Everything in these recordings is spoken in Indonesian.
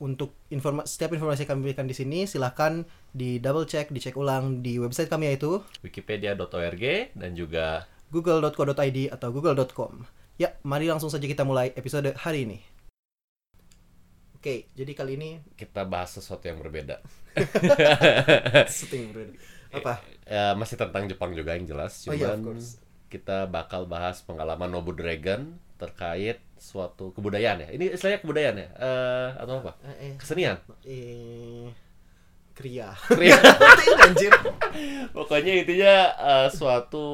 untuk informa setiap informasi yang kami berikan di sini silahkan di double check, dicek ulang di website kami yaitu Wikipedia.org dan juga google.co.id atau google.com. Ya, mari langsung saja kita mulai episode hari ini. Oke, jadi kali ini kita bahas sesuatu yang berbeda. setting bro. apa? Ya, masih tentang Jepang juga yang jelas. Oh Cuman iya, of course. kita bakal bahas pengalaman Nobu Dragon terkait suatu kebudayaan ya. Ini istilahnya kebudayaan ya? Eh, atau apa? Eh, eh, Kesenian. eh kria. Kria. Anjir. Pokoknya intinya eh, suatu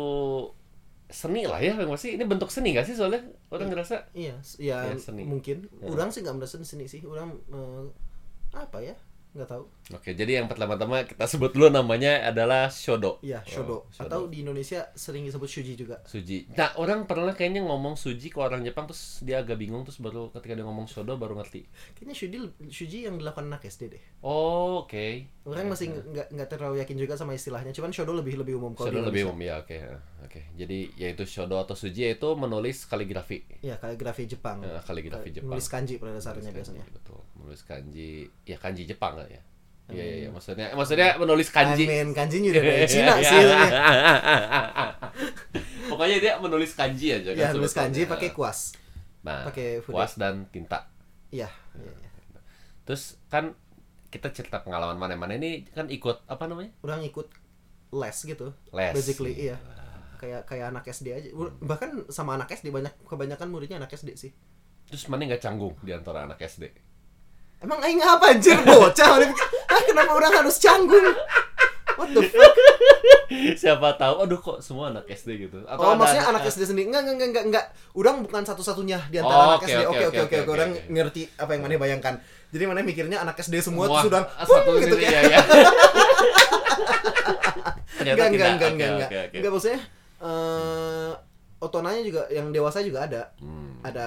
seni lah ya, masih ini bentuk seni gak sih soalnya orang ngerasa Iya, ya, Iya, seni. mungkin. Ya. Orang sih nggak merasa seni sih. Orang eh, apa ya? Nggak tahu. Oke, jadi yang pertama-tama kita sebut dulu namanya adalah shodo. Iya, shodo. Oh, Atau di Indonesia sering disebut shuji juga. suji. Nah, orang pernah kayaknya ngomong suji ke orang Jepang terus dia agak bingung terus baru ketika dia ngomong shodo baru ngerti. Kayaknya shuji shuji yang dilakukan anak SD deh. Oh, oke. Orang masih nggak- nggak nggak terlalu yakin juga sama istilahnya. Cuman shodo lebih lebih umum kalau di Shodo lebih umum ya, oke. Oke. Jadi yaitu shodo atau suji yaitu menulis kaligrafi. Iya, kaligrafi Jepang. Eh, kaligrafi Jepang. Nulis kanji pada dasarnya Menulis kanji, biasanya. Betul. Menulis kanji. Ya kanji Jepang kan ya. Iya, iya, iya. Maksudnya maksudnya menulis kanji. Amin, kanjinya udah dari Cina sih. Pokoknya dia menulis kanji aja Ya, nulis sebetulnya. kanji pakai kuas. nah, pakai kuas dan tinta. Iya. iya, iya. Terus kan kita cerita pengalaman mana-mana ini kan ikut apa namanya? Orang ikut les gitu. Les. Basically, iya. Kayak kayak anak SD aja. Bahkan sama anak SD banyak kebanyakan muridnya anak SD sih. Terus mana nggak canggung di antara anak SD? Emang aing apa anjir bocah? Ah, kenapa orang harus canggung? What the fuck? Siapa tahu, aduh kok semua anak SD gitu. Oh, ada maksudnya anak SD sendiri? Enggak, enggak, enggak, enggak, enggak. Orang bukan satu-satunya di antara Oh, anak oke, SD. oke, Oke, oke, Orang ngerti apa yang mana bayangkan. Jadi mana mikirnya anak SD semua, Wah, sudah satu "Wah," gitu ya, ya. Ternyata Enggak, enggak, enggak, enggak, enggak. Enggak maksudnya eh otonanya juga yang dewasa juga ada. Hmm, Ada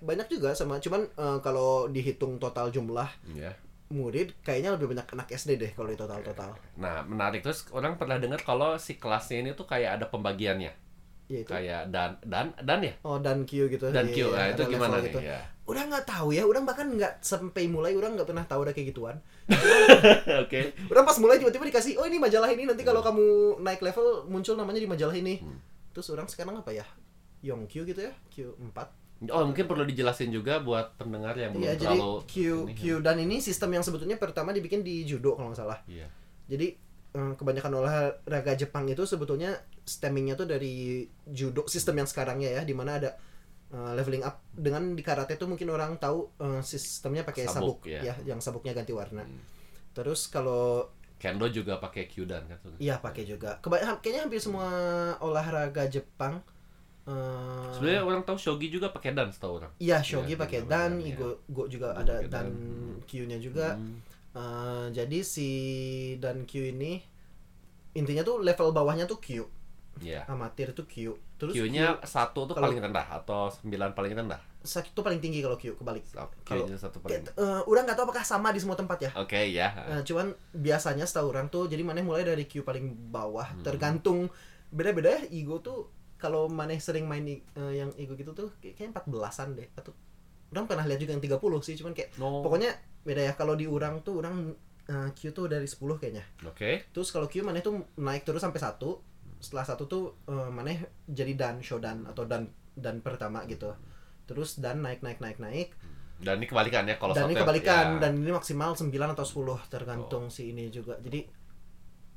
banyak juga sama cuman eh, kalau dihitung total jumlah ya. murid kayaknya lebih banyak anak SD deh kalau di total-total. Nah, menarik terus orang pernah dengar kalau si kelasnya ini tuh kayak ada pembagiannya. Ya itu. Kayak dan dan dan ya? Oh, dan Q gitu. Dan Iya, Q. Nah, ada itu gimana nih? gitu. Ya. Udah nggak tahu ya, udah bahkan nggak sampai mulai, udah nggak pernah tahu ada kayak gituan. Oke. Udah pas mulai tiba-tiba dikasih, oh ini majalah ini nanti kalau kamu naik level muncul namanya di majalah ini. Hmm. Terus orang sekarang apa ya? Yongkyu gitu ya, Q4. Oh, mungkin perlu dijelasin juga buat pendengar yang belum Iya, jadi terlalu Q ini. Q dan ini sistem yang sebetulnya pertama dibikin di judo kalau nggak salah. Iya. Jadi eh, kebanyakan olahraga Jepang itu sebetulnya stemmingnya tuh dari judo sistem yang sekarangnya ya, di mana ada eh, leveling up dengan di karate tuh mungkin orang tahu eh, sistemnya pakai sabuk, Sabuk, ya. ya, yang sabuknya ganti warna. Hmm. Terus kalau Kendo juga pakai Kyudan kan? iya pakai juga, kebanyakan kayaknya hampir semua olahraga Jepang eh, Sebenarnya orang tahu shogi juga pakai dan setahu orang. Iya, shogi Iya, pakai dan, Igo, Go juga Go ada dan dan. Q-nya juga. Hmm. Eh, jadi si dan Q ini intinya tuh level bawahnya tuh Q, Iya. amatir tuh Q. Terus Q-nya satu tuh paling rendah atau sembilan paling rendah. Satu paling tinggi kalau Q kebalik. Q-nya satu paling. Kayak, eh, udah nggak tahu apakah sama di semua tempat ya. Oke ya. Nah, cuman biasanya setahu orang tuh jadi maneh mulai dari Q paling bawah Hmm. tergantung beda-beda ya Igo tuh kalau maneh sering main eh, yang Igo gitu tuh kayak- kayaknya 14-an deh atau orang pernah lihat juga yang 30 sih cuman kayak No. pokoknya beda ya kalau di orang tuh orang eh, Q tuh dari 10 kayaknya Oke. terus kalau Q maneh tuh naik terus sampai satu setelah satu tuh eh, maneh jadi dan shodan atau dan dan pertama gitu. Terus dan naik naik naik naik. Dan ini kebalikan ya kalau dan ini yang- kebalikan ya. dan ini maksimal 9 atau 10 tergantung si ini juga. Jadi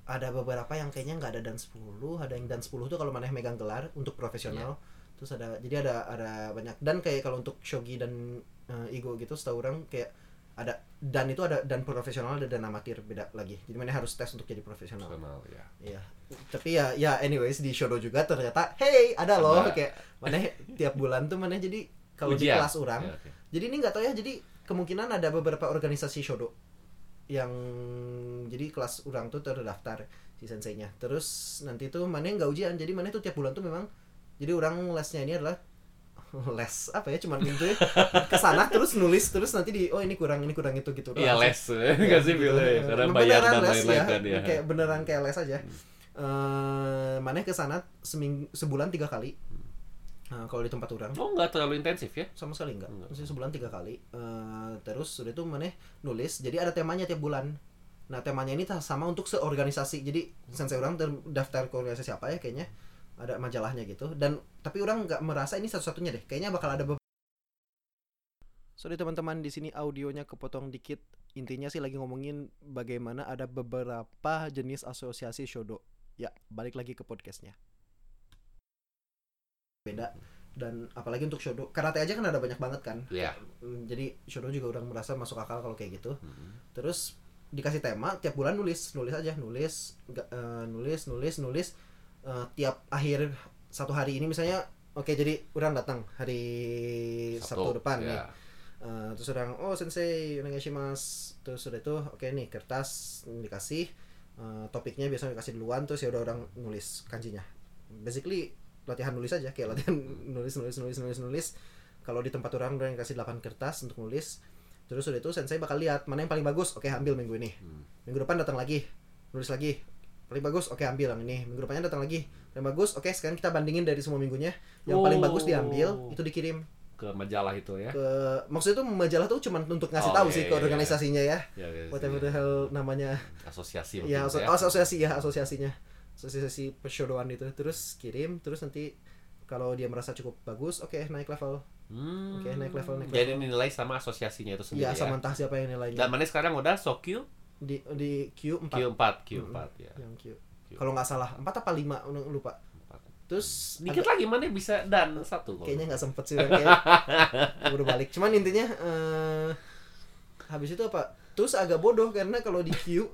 ada beberapa yang kayaknya nggak ada dan 10 ada yang dan 10 tuh kalau maneh megang gelar untuk profesional. Iya. terus ada jadi ada ada banyak. Dan kayak kalau untuk shogi dan eh, igo gitu setahu orang kayak ada dan itu ada dan profesional ada dan amatir beda lagi jadi mana harus tes untuk jadi profesional Personal, ya. Iya. Tapi ya ya anyways di Shodo juga ternyata hey ada loh Ada. kayak mana tiap bulan tuh mana jadi kalau di kelas orang. Ya, oke. Jadi ini nggak tahu ya jadi kemungkinan ada beberapa organisasi Shodo yang jadi kelas orang tuh terdaftar si senseinya terus nanti tuh mana nggak ujian jadi mana tuh tiap bulan tuh memang jadi orang lesnya ini adalah les apa ya cuman gitu ya ke sana terus nulis terus nanti di oh ini kurang ini kurang itu gitu Iya les, sih. nggak sih gitu. Bill, ya? Karena bayar dan lain-lain ya, kan ya. kayak beneran kayak les aja eh mana ke sana seming sebulan tiga kali Nah, kalau di tempat orang Oh nggak terlalu intensif ya? sama sekali enggak, Enggak. Maksudnya sebulan tiga kali Eh, terus udah itu mana nulis jadi ada temanya tiap bulan nah temanya ini sama untuk seorganisasi jadi sensei orang terdaftar ke organisasi apa ya kayaknya ada majalahnya gitu. Dan tapi orang nggak merasa ini satu-satunya deh. Kayaknya bakal ada beberapa Sorry teman-teman di sini audionya kepotong dikit. Intinya sih lagi ngomongin bagaimana ada beberapa jenis asosiasi shodo. Ya balik lagi ke podcastnya. Beda. Dan apalagi untuk shodo. Karate aja kan ada banyak banget kan? Iya. Mm, jadi shodo juga orang merasa masuk akal kalau kayak gitu. Hmm. terus dikasih tema tiap bulan nulis. Nulis aja nulis eh, nulis nulis nulis Eh, tiap akhir satu hari ini misalnya oke jadi orang datang hari Sabtu, depan nih. ya. Eh, terus orang oh sensei onegaishimasu terus udah itu oke nih kertas dikasih Eh, topiknya biasanya dikasih duluan terus ya udah orang nulis kanjinya. Basically latihan nulis aja kayak latihan nulis nulis nulis nulis nulis. Kalau di tempat orang orang kasih 8 kertas untuk nulis terus udah itu sensei bakal lihat mana yang paling bagus. Oke ambil minggu ini. Hmm. minggu depan datang lagi nulis lagi paling bagus oke ambil yang ini minggu depannya datang lagi paling bagus oke sekarang kita bandingin dari semua minggunya yang paling Oh. bagus diambil itu dikirim Ke majalah itu ya. ke maksudnya itu majalah tuh cuma untuk ngasih Oh, tahu iya, sih iya, ke iya. organisasinya ya Ya, ya, whatever the hell namanya Asosiasi ya, aso- ya. asosiasi ya asosiasinya asosiasi persyodoan itu terus kirim terus nanti kalau dia merasa cukup bagus oke naik level Hmm. Oke, naik level, naik Jadi level. nilai sama asosiasinya itu sendiri ya ya. sama entah siapa yang nilainya Dan mana sekarang udah Sokyu di di Q4 Q4, Q4 ya. yang Q. Kalau nggak salah empat apa lima? Lupa. Empat. terus Dikit agak- lagi mana bisa? Dan satu kayaknya nggak sempet sih kayak baru balik. Cuman intinya eh habis itu apa? Terus agak bodoh karena kalau di Q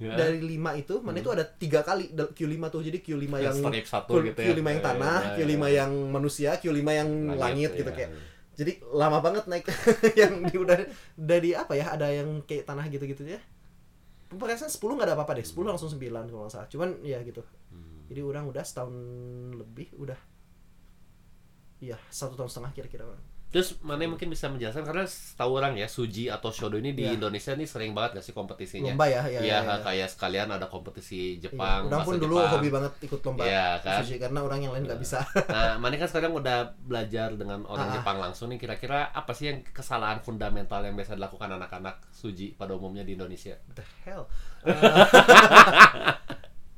Ya. dari lima itu mana itu ada tiga kali. Dal- Q5 tuh jadi Q5 yang satu Q, gitu ya. Q5 yang tanah Ya, ya, Q5 ya. yang manusia Q5 yang langit, gitu ya. kayak. Jadi lama banget naik yang di udah dari apa ya? Ada yang kayak tanah gitu-gitu ya perasaan 10 nggak ada apa-apa deh 10 langsung 9 kalau nggak salah cuman ya gitu Hmm. jadi orang udah setahun lebih udah Iya, satu tahun setengah kira-kira. Terus mana mungkin bisa menjelaskan karena setahu orang ya Suji atau Shodo ini di Iya. Indonesia nih sering banget gak sih kompetisinya? Lomba ya, ya. Iya, ya, ya. kayak sekalian ada kompetisi Iya, Jepang, Orang pun dulu Jepang. hobi banget ikut lomba. Iya, kan? sushi, karena orang yang lain nggak bisa. Nah, mana kan sekarang udah belajar dengan orang Ah. Jepang langsung nih. Kira-kira apa sih yang kesalahan fundamental yang biasa dilakukan anak-anak Suji pada umumnya di Indonesia? What the hell?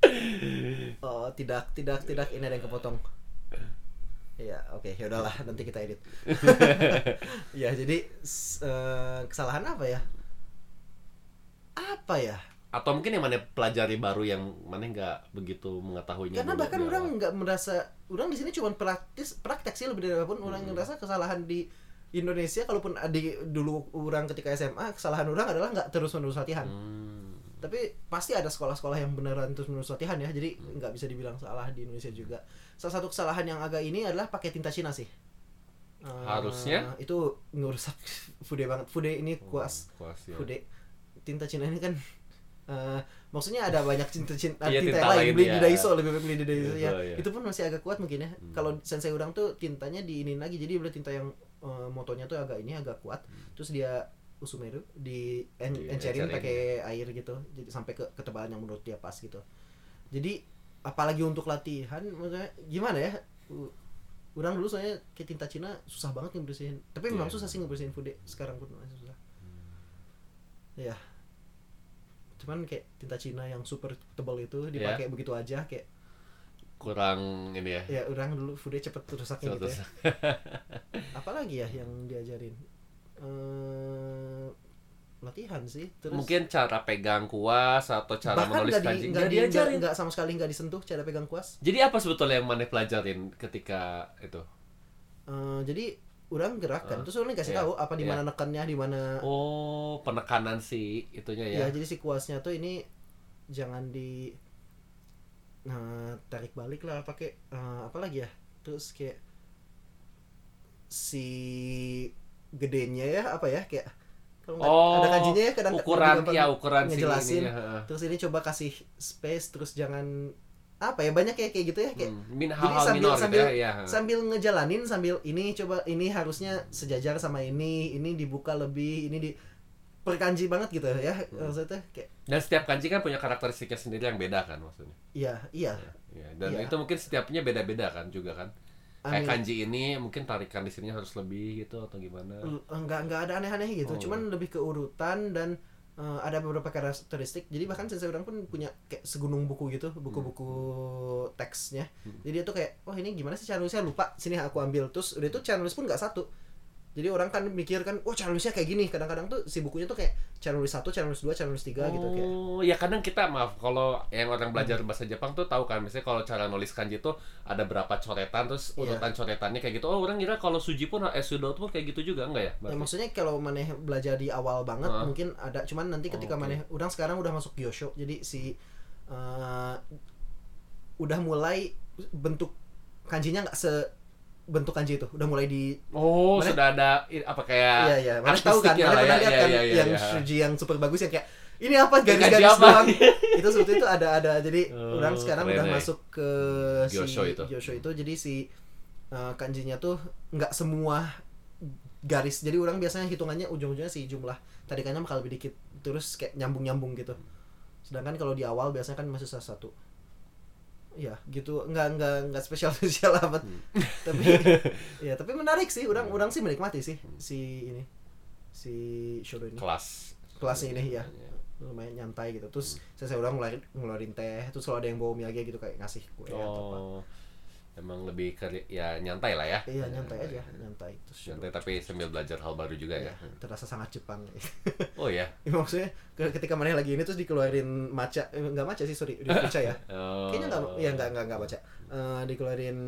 Eh, oh, tidak, tidak, tidak. Ini ada yang kepotong. Iya, oke, ya udahlah, nanti kita edit. ya, jadi eh, kesalahan apa ya? Apa ya? Atau mungkin yang mana pelajari baru yang mana nggak begitu mengetahuinya Karena bahkan orang nggak merasa, orang di sini cuma praktis, praktek sih lebih dari apa pun. Orang Hmm. ngerasa kesalahan di Indonesia, kalaupun di dulu orang ketika SMA, kesalahan orang adalah nggak terus menerus latihan. Hmm. Tapi pasti ada sekolah-sekolah yang beneran terus menerus latihan ya. Jadi nggak bisa dibilang salah di Indonesia juga. Salah satu kesalahan yang agak ini adalah pakai tinta Cina sih. Eh, Harusnya? itu ngerusak fude banget. Fude ini kuas. Kuas, ya. fude. Tinta Cina ini kan eh, maksudnya ada banyak tinta Cina Iya, tinta, tinta lain beli ya. di Daiso lebih baik beli di Daiso ya iya. itu pun masih agak kuat mungkin ya. Hmm. kalau sensei orang tuh tintanya diinin lagi jadi beli tinta yang eh, motonya tuh agak ini agak kuat. Terus dia usumeru di en Di encerin pakai air gitu jadi sampai ke ketebalan yang menurut dia pas gitu. Jadi apalagi untuk latihan maksudnya gimana ya? Orang dulu soalnya kayak tinta Cina susah banget ngebersihin. Tapi memang Iya. susah sih ngebersihin fude sekarang pun masih susah. Ya cuman kayak tinta Cina yang super tebal itu Iya. dipakai begitu aja kayak kurang ini ya. ya orang dulu fude cepet rusaknya gitu Terus- ya apalagi ya yang diajarin eh latihan sih terus Mungkin cara pegang kuas atau cara bahkan menulis kanji nggak nggak di- nggak- diajarin. nggak sama sekali nggak disentuh cara pegang kuas Jadi apa sebetulnya yang mana pelajarin ketika itu? Eh, jadi orang gerakan Ah, terus orang kasih iya, tahu apa di iya. mana nekannya di mana Oh, penekanan si itunya ya ya. jadi si kuasnya tuh ini jangan di nah, tarik balik lah pakai eh, apa lagi ya terus kayak si gedenya ya apa ya kayak Oh, ada kanjinya ya kadang ukuran, iya, ukuran si ngejelasin heeh. terus ini coba kasih space terus jangan apa ya banyak ya kayak gitu ya kayak Hmm, min jadi hal-hal sambil minor gitu sambil ya, iya. sambil ngejalanin sambil ini coba ini harusnya sejajar sama ini ini dibuka lebih ini di perkanji banget gitu ya Hmm. maksudnya kayak Dan setiap kanji kan punya karakteristiknya sendiri yang beda kan maksudnya. iya iya Ya, dan Iya. itu mungkin setiapnya beda-beda kan juga kan. Kayak Amin. kanji ini mungkin tarikan di sini harus lebih gitu atau gimana? Enggak enggak ada aneh-aneh gitu. Oh. cuman lebih ke urutan dan eh, ada beberapa karakteristik. Jadi bahkan sensei orang pun punya kayak segunung buku gitu buku-buku teksnya. Jadi dia tuh kayak oh ini gimana sih cara nulisnya lupa. Sini aku ambil. Terus udah itu cara nulis pun nggak satu jadi orang kan mikir kan oh cara nulisnya kayak gini kadang-kadang tuh si bukunya tuh kayak nulis satu nulis dua nulis tiga gitu kayak Oh, ya kadang kita maaf kalau yang orang belajar bahasa Jepang tuh tahu kan misalnya kalau cara nulis kanji tuh ada berapa coretan terus Iya. urutan coretannya kayak gitu. Oh, orang kira kalau suji pun eh sudo pun kayak gitu juga enggak ya? Ya maksudnya kalau maneh belajar di awal banget Heeh. mungkin ada cuman nanti ketika Oh, oke. maneh udang sekarang udah masuk Gyosho jadi si eh, udah mulai bentuk kanjinya nggak se bentuk kanji itu udah mulai di Oh, Mana- sudah ada apa kayak iya iya mana tahu kan artistiknya mana pernah ya, lihat iya, kan iya, iya, yang iya. Shuji yang super bagus yang kayak ini apa garis-garis doang. Itu seperti itu ada ada. Jadi Oh, orang sekarang keren udah ya. masuk ke Gyosho si itu. Gyosho itu. Jadi si eh, kanjinya tuh nggak semua garis jadi orang biasanya hitungannya ujung-ujungnya si jumlah tarikannya bakal lebih dikit terus kayak nyambung-nyambung gitu. Sedangkan kalau di awal biasanya kan masih salah satu ya gitu. Nggak nggak nggak spesial spesial amat tapi ya tapi menarik sih. Orang orang sih menikmati sih si ini si shodo ini. Kelas. Kelasnya ini ya lumayan nyantai gitu. Terus saya orang ngeluarin ngeluarin teh. Terus kalau ada yang bawa miyagi gitu kayak ngasih kue atau apa. Oh, emang lebih ke ya nyantai lah ya. iya nyantai aja nyantai terus Nyantai tapi sambil belajar hal baru juga ya. ya, terasa sangat Jepang Oh ya. Ya, maksudnya ke- ketika mana lagi ini terus dikeluarin maca eh, nggak maca sih sorry baca ya Oh. kayaknya nggak ya nggak nggak nggak baca Eh, dikeluarin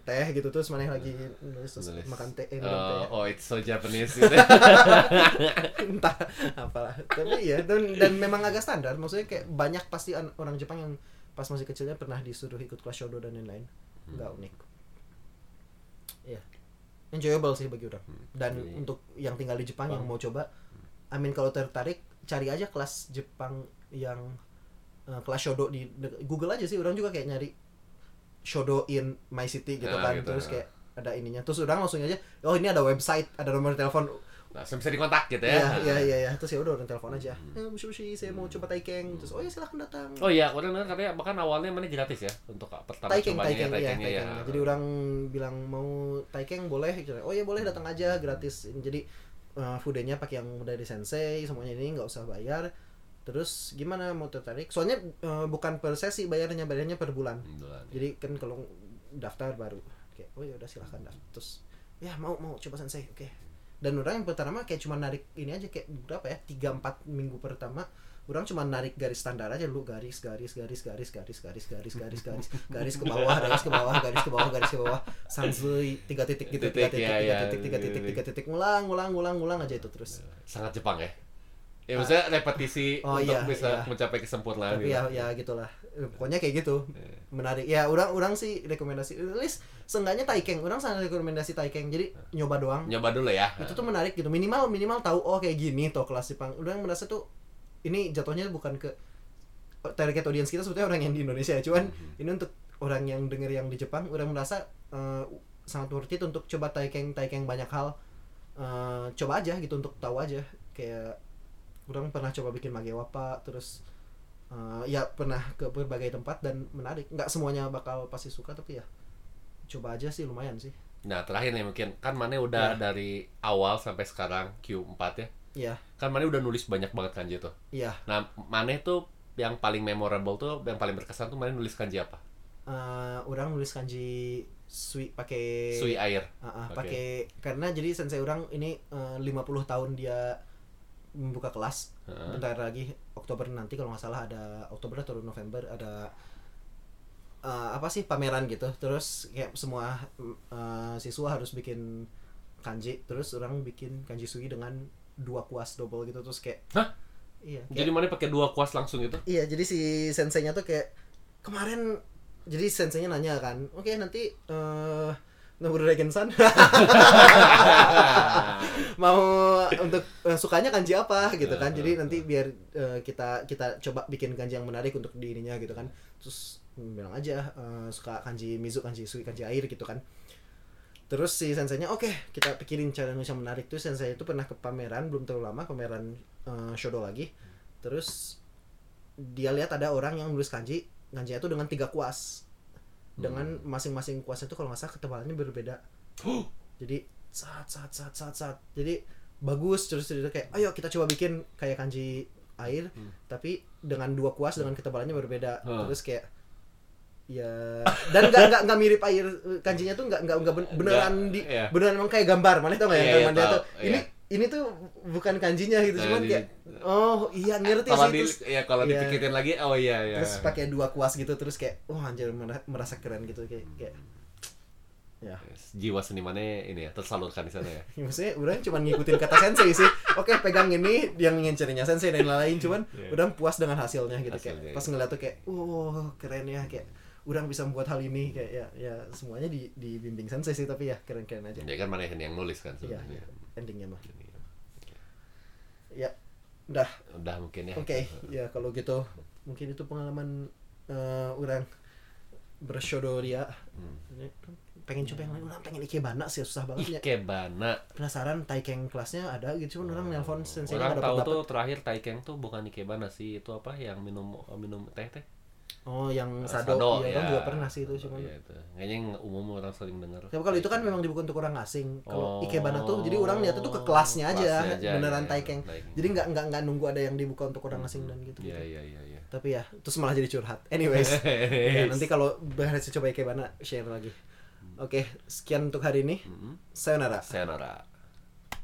teh gitu terus mana lagi nulis terus Nulis. makan teh eh, minum teh Oh, oh, it's so Japanese gitu. entah apalah tapi ya dan dan memang agak standar maksudnya kayak banyak pasti an- orang Jepang yang pas masih kecilnya pernah disuruh ikut kelas shodo dan lain-lain nggak unik. Ya enjoyable sih bagi orang. Dan Iya. untuk yang tinggal di Jepang yang Jepang. mau coba Amin kalau tertarik cari aja kelas Jepang yang eh, kelas shodo di Google aja sih. Orang juga kayak nyari shodo in my city gitu Ya, kan. gitu, terus ya. kayak ada ininya. Terus orang langsung aja oh ini ada website ada nomor telepon Nah, bisa dikontak gitu ya. Ya. ya ya ya terus ya udah orang telepon aja. Eh mushi mushi saya mau coba taikeng terus oh ya silahkan datang. Oh iya, orang dengar katanya bahkan awalnya mana gratis ya untuk pertama taikeng cobanya taikeng ya taikeng ya. jadi orang bilang mau taikeng boleh? Gitu. oh ya boleh datang aja gratis. Jadi uh, foodnya pakai yang dari sensei semuanya ini nggak usah bayar. Terus gimana mau tertarik? Soalnya uh, bukan per sesi bayarnya bayarnya per bulan. Alhamdulillah. jadi kan kalau daftar baru. Kayak oh ya udah silahkan daftar. Terus ya mau mau coba sensei. Oke dan orang yang pertama kayak cuma narik ini aja kayak berapa ya tiga empat minggu pertama orang cuma narik garis standar aja lu garis garis garis garis garis garis garis garis garis garis ke bawah garis ke bawah garis ke bawah garis ke bawah sansui tiga titik gitu tiga Titik, titik ya, tiga ya, titik tiga titik tiga titik ngulang ngulang ngulang ngulang aja itu terus sangat Jepang ya. Ya maksudnya repetisi Oh, untuk iya, bisa iya. mencapai kesempurnaan tapi gitu. ya ya gitulah. Pokoknya kayak gitu. Iya. menarik. Ya orang orang sih rekomendasi. Least seenggaknya taikeng orang sangat rekomendasi taikeng jadi nyoba doang. Nyoba dulu ya. itu tuh menarik gitu. Minimal minimal tahu oh kayak gini toh kelas Jepang. Udah merasa tuh ini jatuhnya bukan ke target audience kita sebetulnya orang yang di Indonesia. Ya cuman ini untuk orang yang denger yang di Jepang orang merasa eh, sangat worth it untuk coba taikeng taikeng banyak hal. Eh, coba aja gitu untuk tahu aja. Kayak orang pernah coba bikin magewapa terus eh, ya pernah ke berbagai tempat dan menarik nggak semuanya bakal pasti suka tapi ya coba aja sih lumayan sih Nah, terakhir nih mungkin kan Mane udah Ya. dari awal sampai sekarang Q4 ya. Iya, Kan Mane udah nulis banyak banget kanji tuh. iya. Nah, Mane tuh yang paling memorable tuh, yang paling berkesan tuh Mane nulis kanji apa? Eh, orang nulis kanji sui pakai Sui air. Ah, ah, Oke. pakai karena jadi sensei orang ini eh, 50 tahun dia membuka kelas. Heeh. Bentar lagi Oktober nanti kalau nggak salah ada Oktober atau November ada eh, apa sih pameran gitu. Terus kayak semua eh, siswa harus bikin kanji. Terus orang bikin kanji sui dengan dua kuas double gitu terus kayak Hah? Iya. kayak- Jadi Mane pakai dua kuas langsung gitu? Iya, jadi si senseinya tuh kayak kemarin jadi senseinya nanya kan, oke nanti eh Nobudo Reigen-san. mau untuk eh, sukanya kanji apa gitu kan. Jadi nanti biar eh, kita kita coba bikin kanji yang menarik untuk di ininya gitu kan. Terus bilang aja eh, suka kanji Mizu, kanji Sui, kanji air gitu kan. Terus si senseinya oke kita pikirin cara nulis yang menarik tuh sensei itu pernah ke pameran belum terlalu lama pameran eh, shodo lagi. Terus dia lihat ada orang yang nulis kanji kanjinya itu dengan tiga kuas dengan masing-masing kuasnya itu kalau nggak salah ketebalannya berbeda. Jadi saat saat saat saat saat. Jadi bagus terus dia kayak ayo kita coba bikin kayak kanji air tapi dengan dua kuas dengan ketebalannya berbeda. Hmm. terus kayak ya dan nggak nggak nggak mirip air kanjinya tuh nggak nggak nggak ben- beneran Nggak, di iya. beneran emang kayak gambar. Mana tau nggak yang iya, gambar dia tahu, tuh ini iya. Ini tuh bukan kanjinya gitu Nah, cuman di- kayak oh iya ngerti kalau sih di, terus ya kalau Iya. dipikirin lagi oh iya iya. Terus pakai dua kuas gitu terus kayak wah anjir mer- merasa keren gitu kayak kayak ya. Jiwa senimannya ini ya tersalurkan di sana ya. Ya, maksudnya udah cuma ngikutin kata sensei sih. Oke pegang ini yang ngincernya sensei dan lain-lain cuman Iya. udah puas dengan hasilnya gitu Hasilnya, kayak pas iya. ngeliat tuh kayak oh keren ya kayak udah bisa membuat hal ini kayak ya ya semuanya di dibimbing sensei sih tapi ya keren-keren aja. Dia kan mana yang nulis kan iya sebenarnya. endingnya mah. Ya udah. Udah mungkin ya. Oke ya kalau gitu. Mungkin itu pengalaman eh, orang bershodo dia Hmm. Ini pengen coba yang lain. Orang pengen ikebana sih susah banget ya. Ikebana penasaran taikeng kelasnya ada gitu cuman orang nelpon sensei orang tahu dapet tuh terakhir Taikeng tuh bukan Ikebana sih. Itu apa yang minum minum teh teh oh yang Eh, sado, iya orang ya. juga pernah sih itu cuman Iya, itu. kayaknya yang umum orang sering dengar tapi kalau itu kan memang dibuka untuk orang asing. Kalau Oh. ikebana tuh jadi orang lihat tuh ke kelasnya aja, Kelasnya aja, beneran iya, taikeng Taikeng. jadi nggak nggak nggak nunggu ada yang dibuka untuk orang asing dan gitu, iya iya iya iya. Tapi ya terus malah jadi curhat. Anyways. Ya, nanti kalau berhasil coba ikebana share lagi. Oke sekian untuk hari ini. Mm-mm. sayonara. Sayonara